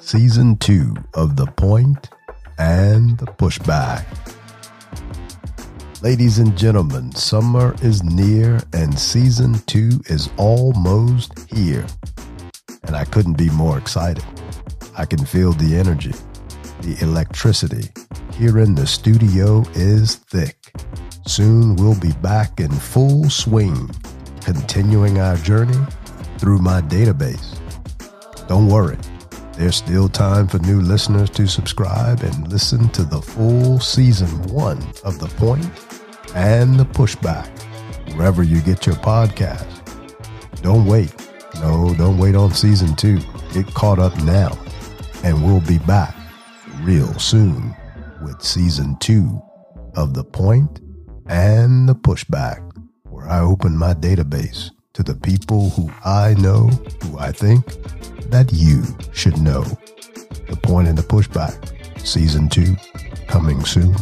season two of The Point and the Pushback. Ladies and gentlemen, summer is near and season two is almost here. And I couldn't be more excited. I can feel the energy, the electricity here in the studio is thick. Soon we'll be back in full swing, continuing our journey through my database. Don't worry, there's still time for new listeners to subscribe and listen to the full season one of The Point and The Pushback, wherever you get your podcast. Don't wait. No, don't wait on season two. Get caught up now, and we'll be back real soon with season two of The Point and The Pushback, where I open my database to the people who I know, who I think that you should know. The Point and The Pushback, season two, coming soon.